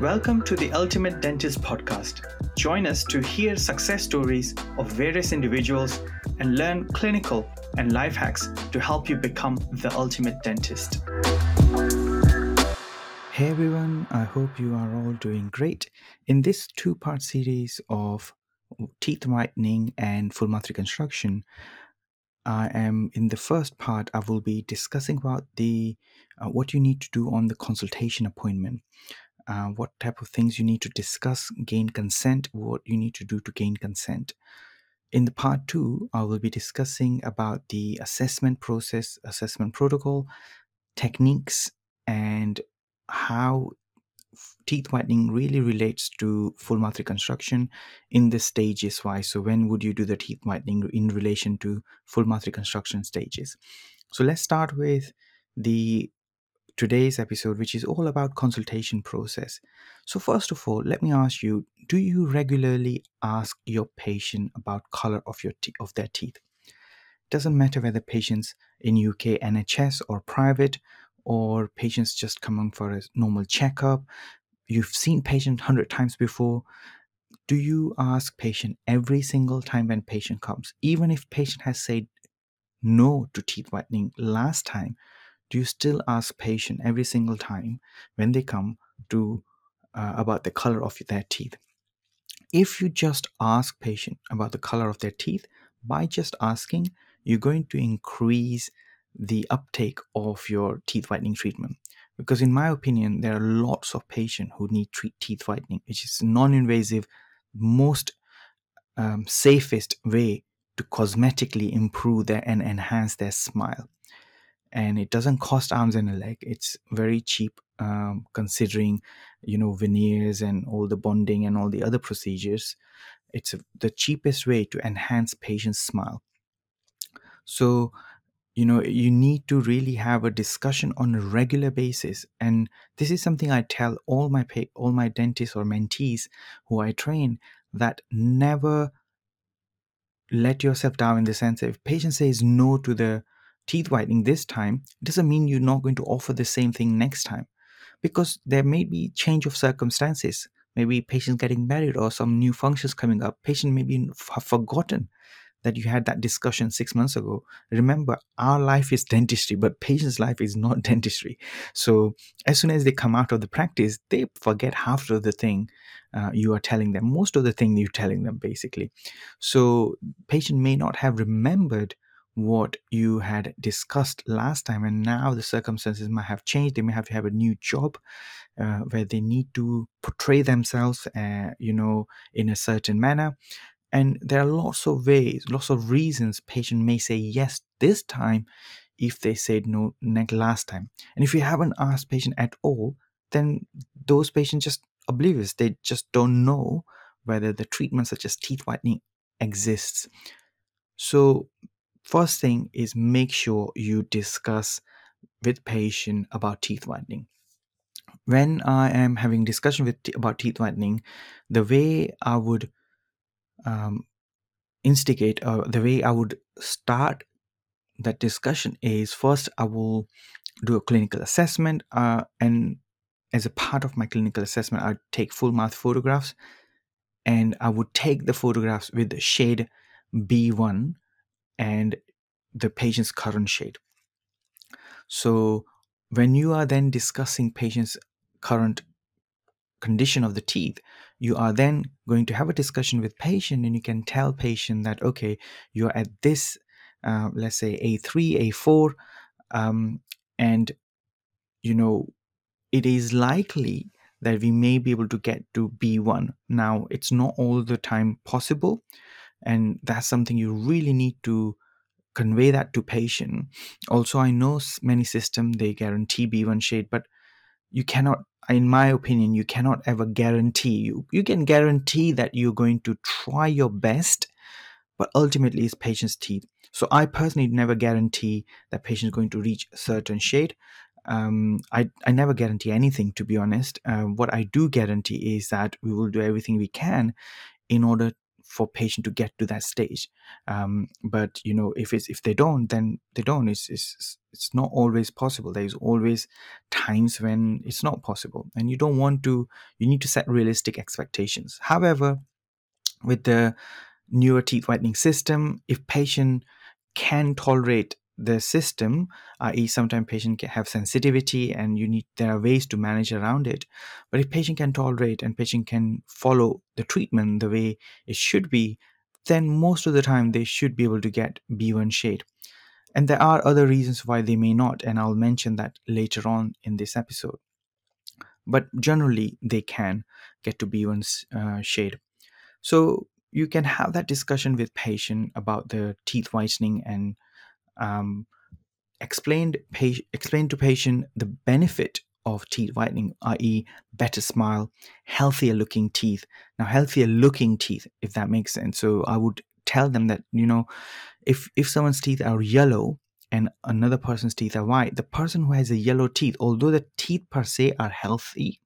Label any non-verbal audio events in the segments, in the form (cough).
Welcome to the Ultimate Dentist Podcast. Join us to hear success stories of various individuals and learn clinical and life hacks to help you become the ultimate dentist. Hey everyone, I hope you are all doing great. In this two part series of teeth whitening and full mouth reconstruction, I am in the first part. I will be discussing about the uh, what you need to do on the consultation appointment uh, what type of things you need to discuss, gain consent, what you need to do to gain consent. In the part two, I will be discussing about the assessment process, assessment protocol, techniques, and how teeth whitening really relates to full mouth reconstruction in the stages wise. So, when would you do the teeth whitening in relation to full mouth reconstruction stages? So, let's start with the today's episode which is all about consultation process. So first of all let me ask you do you regularly ask your patient about color of your te- of their teeth? Doesn't matter whether patients in uk nhs or private or patients just coming for a normal checkup. You've seen patient 100 times before. Do you ask patient every single time when patient comes? Even if patient has said no to teeth whitening last time do you still ask patient every single time when they come to uh, about the color of their teeth? If you just ask patient about the color of their teeth by just asking you're going to increase the uptake of your teeth whitening treatment. Because in my opinion there are lots of patients who need teeth whitening which is non-invasive most um, safest way to cosmetically improve their and enhance their smile and it doesn't cost arms and a leg. It's very cheap um, considering you know veneers and all the bonding and all the other procedures. It's the cheapest way to enhance patient's smile. So you know you need to really have a discussion on a regular basis. And this is something i tell all my all my dentists or mentees who i train that never let yourself down in the sense that if patient says no to the teeth whitening this time doesn't mean you're not going to offer the same thing next time. Because there may be change of circumstances maybe patients getting married or some new functions coming up patient may be have forgotten that you had that discussion six months ago. Remember our life is dentistry but patient's life is not (laughs) dentistry. So as soon as they come out of the practice they forget half of the thing uh, you are telling them most of the thing you're telling them basically. So patient may not have remembered what you had discussed last time and now the circumstances might have changed. They may have to have a new job uh, where they need to portray themselves uh, you know in a certain manner. And there are lots of ways lots of reasons patient may say yes this time if they said no next last time. And if you haven't asked patient at all then those patients just oblivious. They just don't know whether the treatment such as teeth whitening exists. So First thing is make sure you discuss with patient about teeth whitening. When I am having discussion with about teeth whitening, the way I would um, instigate or the way I would start that discussion is first I will do a clinical assessment uh, and as a part of my clinical assessment I take full mouth photographs and I would take the photographs with the shade B1 and the patient's current shade. So when you are then discussing patient's current condition of the teeth, you are then going to have a discussion with patient and you can tell patient that, okay, you're at this, uh, let's say A3, A4, um, and, you know, it is likely that we may be able to get to B1. Now, it's not all the time possible, and that's something you really need to convey that to patient. Also i know many system they guarantee b1 shade but you cannot in my opinion you cannot ever guarantee. You you can guarantee that you're going to try your best but ultimately it's patient's teeth. So i personally never guarantee that patient is going to reach a certain shade. Um, I, I never guarantee anything to be honest. Uh, what i do guarantee is that we will do everything we can in order for patient to get to that stage. Um, but you know if it's if they don't then they don't. It's, it's it's not always possible. There's always times when it's not possible and you don't want to you need to set realistic expectations. However with the newer teeth whitening system if patient can tolerate the system, i.e., sometimes patient can have sensitivity and you need there are ways to manage around it. But if patient can tolerate and patient can follow the treatment the way it should be, then most of the time they should be able to get B1 shade. And there are other reasons why they may not, and I'll mention that later on in this episode. But generally, they can get to B1 uh, shade. So you can have that discussion with patient about the teeth whitening and um, explained pa- explain to patient the benefit of teeth whitening, i.e., better smile, healthier looking teeth. Now, healthier looking teeth, if that makes sense. So I would tell them that you know, if if someone's teeth are yellow and another person's teeth are white, the person who has a yellow teeth, although the teeth per se are healthy,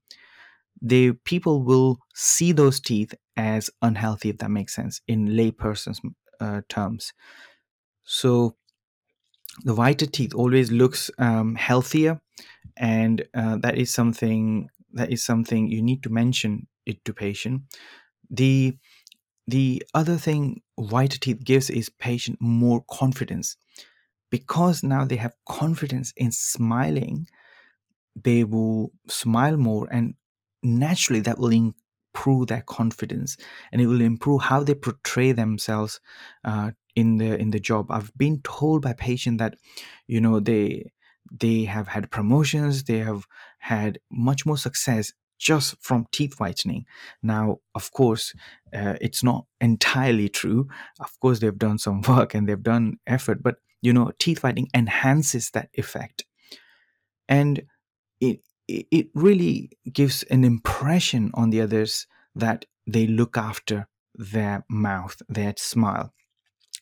the people will see those teeth as unhealthy, if that makes sense, in layperson's uh, terms. So the whiter teeth always looks um, healthier and uh, that is something that is something you need to mention it to patient. The the other thing whiter teeth gives is patient more confidence. Because now they have confidence in smiling they will smile more and naturally that will improve their confidence and it will improve how they portray themselves uh, in the in the job. I've been told by patients that you know they they have had promotions they have had much more success just from teeth whitening. Now of course uh, it's not entirely true. Of course they've done some (laughs) work and they've done effort but you know teeth whitening enhances that effect. And it it really gives an impression on the others that they look after their mouth their smile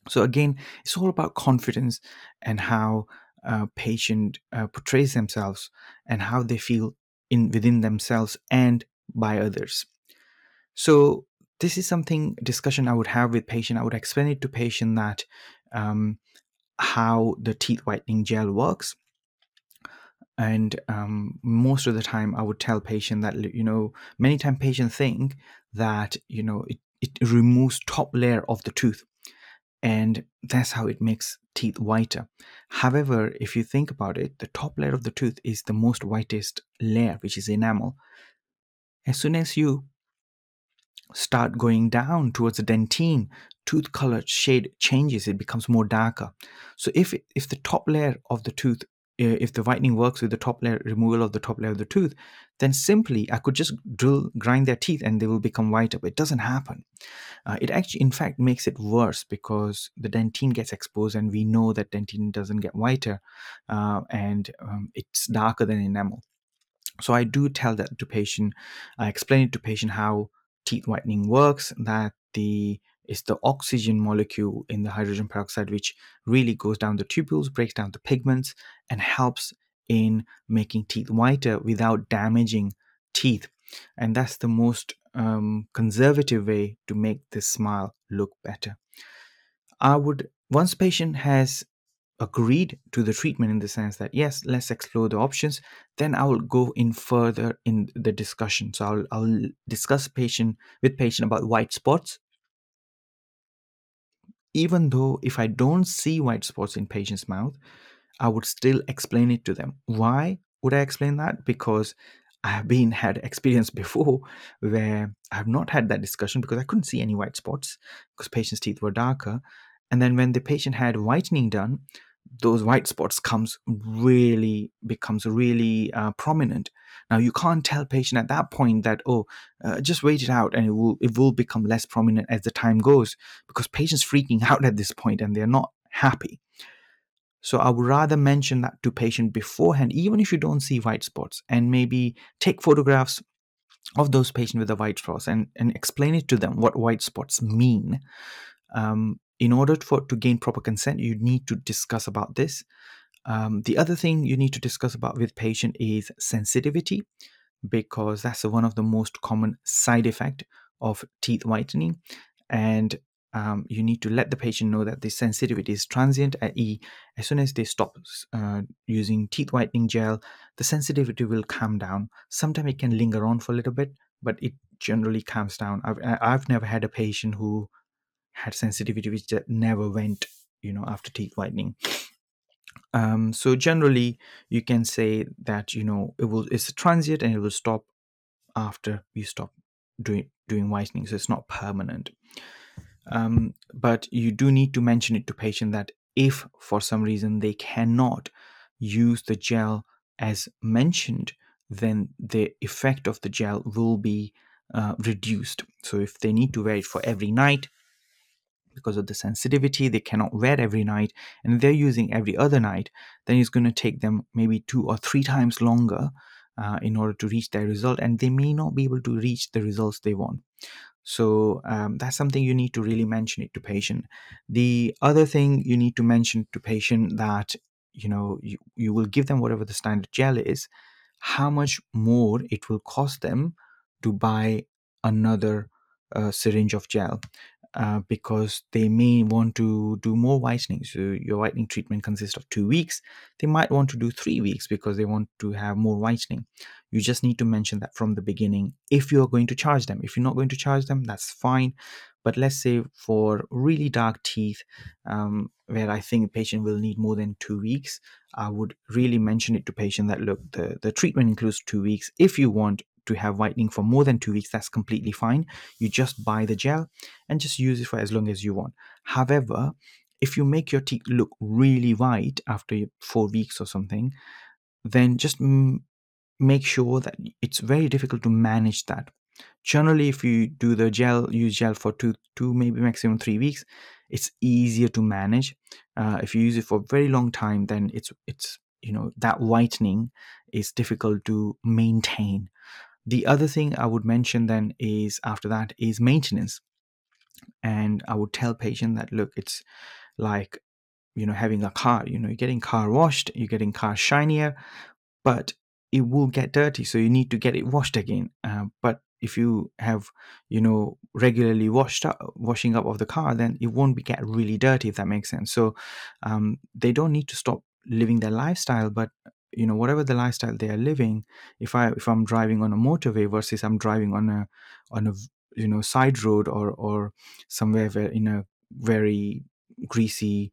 so again, it's all about confidence and how a patient uh, portrays themselves and how they feel in within themselves and by others. So this is something discussion I would have with patient. I would explain it to patient that um, how the teeth whitening gel works. And um, most of the time, I would tell patient that you know many times patient think that you know it, it removes top layer of the tooth and that's how it makes teeth whiter. However, if you think about it, the top layer of the tooth is the most whitest layer, which is enamel. As soon as you start going down towards the dentine, tooth color shade changes, it becomes more darker. So if if the top layer of the tooth uh, if the whitening works with the top layer removal of the top layer of the tooth, then simply I could just drill grind their teeth and they will become whiter. But it doesn't happen. Uh, it actually, in fact, makes it worse because the dentine gets exposed, and we know that dentine doesn't get whiter, uh, and um, it's darker than enamel. So I do tell that to patient. I explain it to patient how teeth whitening works. That the is the oxygen molecule in the hydrogen peroxide, which really goes down the tubules, breaks down the pigments, and helps in making teeth whiter without damaging teeth. And that's the most um, conservative way to make this smile look better. I would, once patient has agreed to the treatment in the sense that yes let's explore the options then i will go in further in the discussion so i'll, I'll discuss patient with patient about white spots even though if I don't see white spots in patient's mouth, I would still explain it to them. Why would I explain that? Because I have been had experience (laughs) before where I have not had that discussion because I couldn't see any white spots because patient's teeth were darker. And then when the patient had whitening done, those white spots comes really becomes really uh, prominent now you can't tell patient at that point that oh uh, just wait it out and it will it will become less prominent as the time goes because patients freaking (laughs) out at this point and they're not happy so i would rather mention that to patient beforehand even if you don't see white spots and maybe take photographs of those patients with the white spots and, and explain it to them what white spots mean um, in order for to gain proper consent, you need to discuss about this. Um, the other thing you need to discuss about with patient is sensitivity, because that's one of the most common side effect of teeth whitening. and um, you need to let the patient know that the sensitivity is transient, i.e., as soon as they stop uh, using teeth whitening gel, the sensitivity will calm down. Sometimes it can linger on for a little bit, but it generally calms down. I've, I've never had a patient who had sensitivity which never went, you know, after teeth whitening. Um, so generally, you can say that you know it will it's transient and it will stop after you stop doing doing whitening. So it's not permanent. Um, but you do need to mention it to patient that if for some reason they cannot use the gel as mentioned, then the effect of the gel will be uh, reduced. So if they need to wear it for every night, because of the sensitivity, they cannot wear every night, and they're using every other night, then it's going to take them maybe two or three times longer uh, in order to reach their result, and they may not be able to reach the results they want. So um, that's something you need to really mention it to patient. The other thing you need to mention to patient that you know you, you will give them whatever the standard gel is, how much more it will cost them to buy another uh, syringe of gel. Uh, because they may want to do more whitening. So your whitening treatment consists of two weeks. They might want to do three weeks because they want to have more whitening. You just need to mention that from the beginning if you are going to charge them. If you're not going to charge them, that's fine. But let's say for really dark teeth, um, where I think a patient will need more than two weeks, I would really mention it to patient that look, the, the treatment includes two weeks. If you want to have whitening for more than two weeks, that's completely fine. You just buy the gel and just use it for as long as you want. However, if you make your teeth look really white after four weeks or something, then just m- make sure that it's very difficult to manage that. Generally, if you do the gel, use gel for two, two maybe maximum three weeks, it's easier to manage. Uh, if you use it for a very long time, then it's it's you know that whitening is difficult to maintain the other thing I would mention then is after that is maintenance. And I would tell patient that look, it's like you know having a car. You know, you're getting car washed, you're getting car shinier, but it will get dirty. So you need to get it washed again. Uh, but if you have you know regularly washed up washing up of the car then it won't be get really dirty if that makes sense so um, they don't need to stop living their lifestyle but you know whatever the lifestyle they are living if i if i'm driving on a motorway versus i'm driving on a on a you know side road or or somewhere where in a very greasy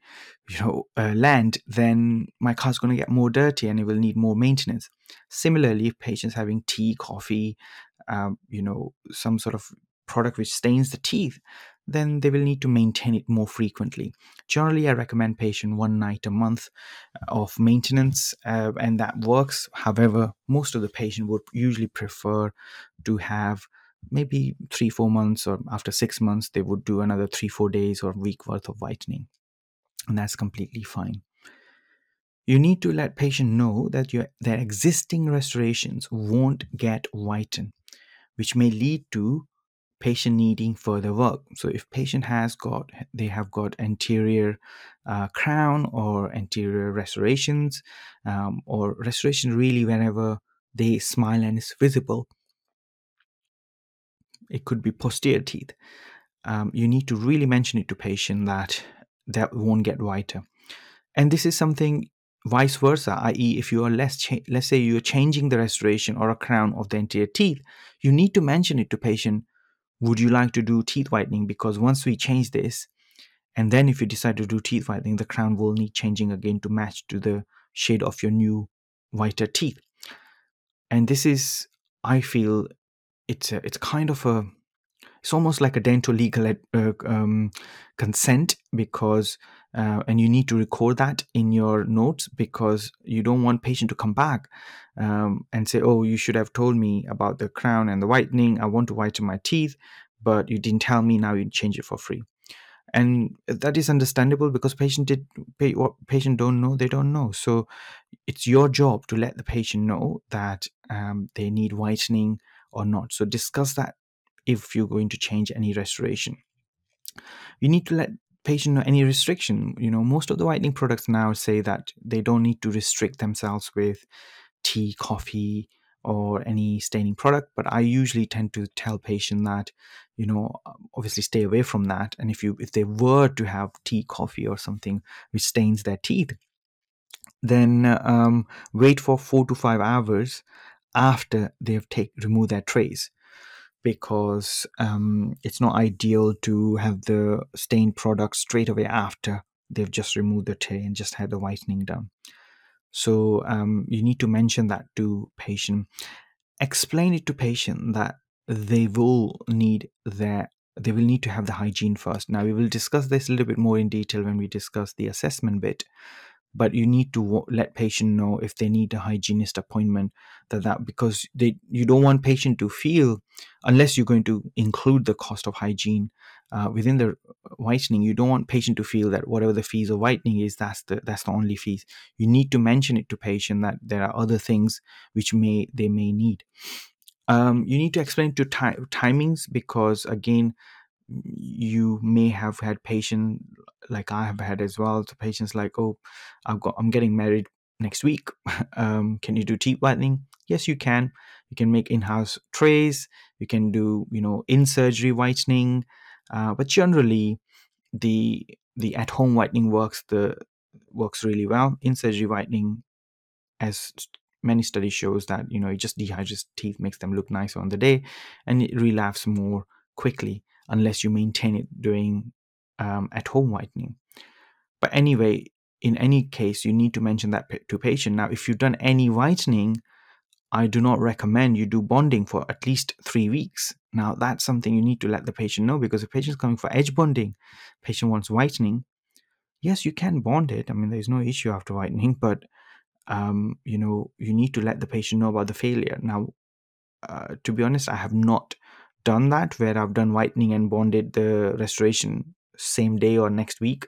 you know uh, land then my car's going to get more dirty and it will need more maintenance. Similarly if patients having tea coffee um, you know some sort of product which stains the teeth then they will need to maintain it more frequently. Generally, I recommend patient one night a month uh, of maintenance, uh, and that works. However, most of the patient would usually prefer to have maybe three, four months, or after six months, they would do another three, four days or week worth of whitening, and that's completely fine. You need to let patient know that your their existing restorations won't get whitened, which may lead to patient needing further work. So if patient has got they have got anterior uh, crown or anterior restorations um, or restoration really whenever they smile and it's visible it could be posterior teeth. Um, you need to really mention it to patient that that won't get whiter. And this is something vice versa i.e if you are less cha- let's say you're changing the restoration or a crown of the anterior teeth you need to mention it to patient would you like to do teeth whitening? Because once we change this, and then if you decide to do teeth whitening, the crown will need changing again to match to the shade of your new whiter teeth. And this is, I feel, it's a, it's kind of a, it's almost like a dental legal uh, um, consent because, uh, and you need to record that in your notes because you don't want patient to come back um, and say, "Oh, you should have told me about the crown and the whitening. I want to whiten my teeth, but you didn't tell me. Now you change it for free." And that is understandable because patient did what patient don't know they don't know. So it's your job to let the patient know that um, they need whitening or not. So discuss that if you're going to change any restoration. You need to let patient know any restriction. You know, most of the whitening products now say that they don't need to restrict themselves with tea, coffee, or any staining product but i usually tend to tell patient that you know obviously stay away from that and if you if they were to have tea coffee or something which stains their teeth then um, wait for four to five hours after they've take remove their trays because um, it's not ideal to have the stained product straight away after they've just removed the tray and just had the whitening done. So um, you need to mention that to patient. Explain it to patient that they will need their they will need to have the hygiene first. Now we will discuss this a little bit more in detail when we discuss the assessment bit but you need to let patient know if they need a hygienist appointment that that because they you don't want patient to feel unless you're going to include the cost of hygiene uh, within the whitening you don't want patient to feel that whatever the fees of whitening is that's the that's the only fees. You need to mention it to patient that there are other things which may they may need. Um, you need to explain to ti- timings because again you may have had patient like I have had as well. to patients like, oh, I've got I'm getting married next week. (laughs) um, can you do teeth whitening? Yes, you can. You can make in-house trays. You can do you know in-surgery whitening, uh, but generally the the at-home whitening works the works really well. In-surgery whitening, as many studies shows that you know it just dehydrates teeth, makes them look nicer on the day, and it relapses more quickly unless you maintain it doing um, at home whitening. But anyway, in any case, you need to mention that to patient. Now, if you've done any whitening, I do not recommend you do bonding for at least three weeks. Now, that's something you need to let the patient know because if patient is coming for edge bonding, patient wants whitening. Yes, you can bond it. I mean, there's no issue after whitening, (laughs) but um, you know, you need to let the patient know about the failure. Now, uh, to be honest, I have not done that where I've done whitening and bonded the restoration same day or next week.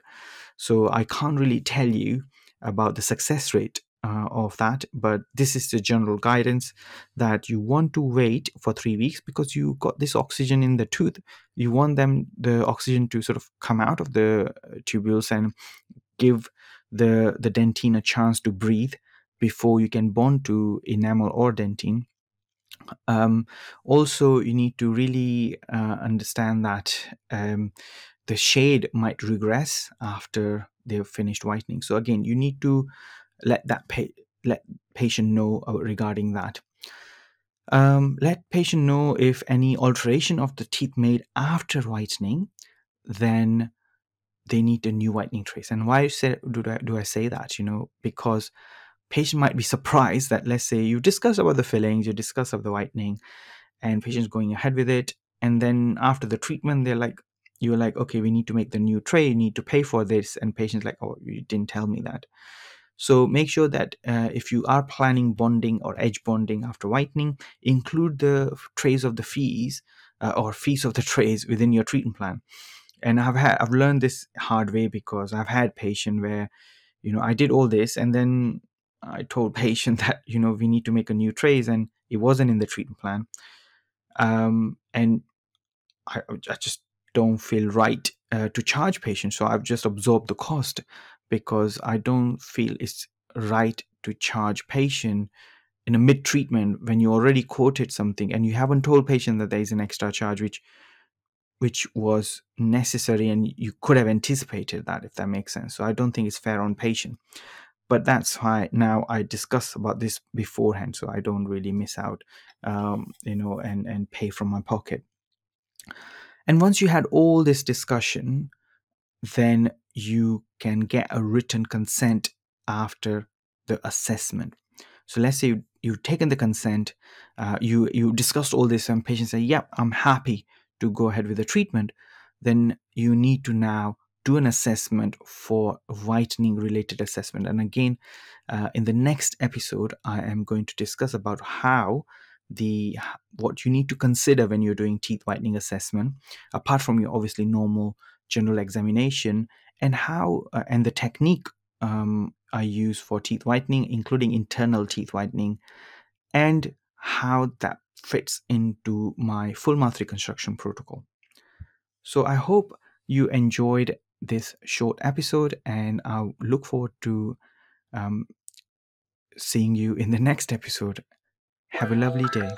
So I can't really tell you about the success rate uh, of that, but this is the general guidance that you want to wait for three weeks because you got this oxygen in the tooth. You want them the oxygen to sort of come out of the uh, tubules and give the the dentine a chance to breathe before you can bond to enamel or dentine um, also, you need to really uh, understand that um, the shade might regress after they've finished whitening. So again, you need to let that pa- let patient know regarding that. Um, let patient know if any alteration of the teeth made after whitening, then they need a new whitening trace. And why say, do I, do I say that? You know, because patient might be surprised that let's say you discuss about the fillings, you discuss of the whitening, and patient's going ahead with it, and then after the treatment, they're like, you're like, okay, we need to make the new tray, you need to pay for this, and patient's like, oh, you didn't tell me that. So make sure that uh, if you are planning bonding or edge bonding after whitening, include the trays of the fees uh, or fees of the (laughs) trays within your treatment plan. And I've had I've learned this hard way because I've had patient where, you know, I did all this and then I told (laughs) patient that you know we need to make a new trace, and it wasn't in the treatment plan. Um, and I, I, just don't feel right uh, to charge patients, so I've just absorbed the cost because I don't feel it's right to charge patient in a mid treatment when you already quoted something and you haven't told patient that there is an extra charge which which was necessary and you could have anticipated that if that makes sense. So i don't think it's fair on patient. But that's why now I discuss about this beforehand, so I don't really miss out, um, you know, and and pay from my pocket. And once you had all this discussion, then you can get a written consent after the assessment. So let's say you, you've taken the consent, uh, you you discussed all this, and patient say, "Yep, I'm happy to go ahead with the treatment." Then you need to now do an assessment for whitening related assessment and again uh, in the next episode i am going to discuss about how the what you need to consider when you're doing teeth whitening assessment apart from your obviously normal general examination and how uh, and the technique um, i use for teeth whitening including internal teeth whitening and how that fits into my full mouth reconstruction protocol so i hope you enjoyed this short episode, and I look forward to um, seeing you in the (laughs) next episode. Have a lovely day.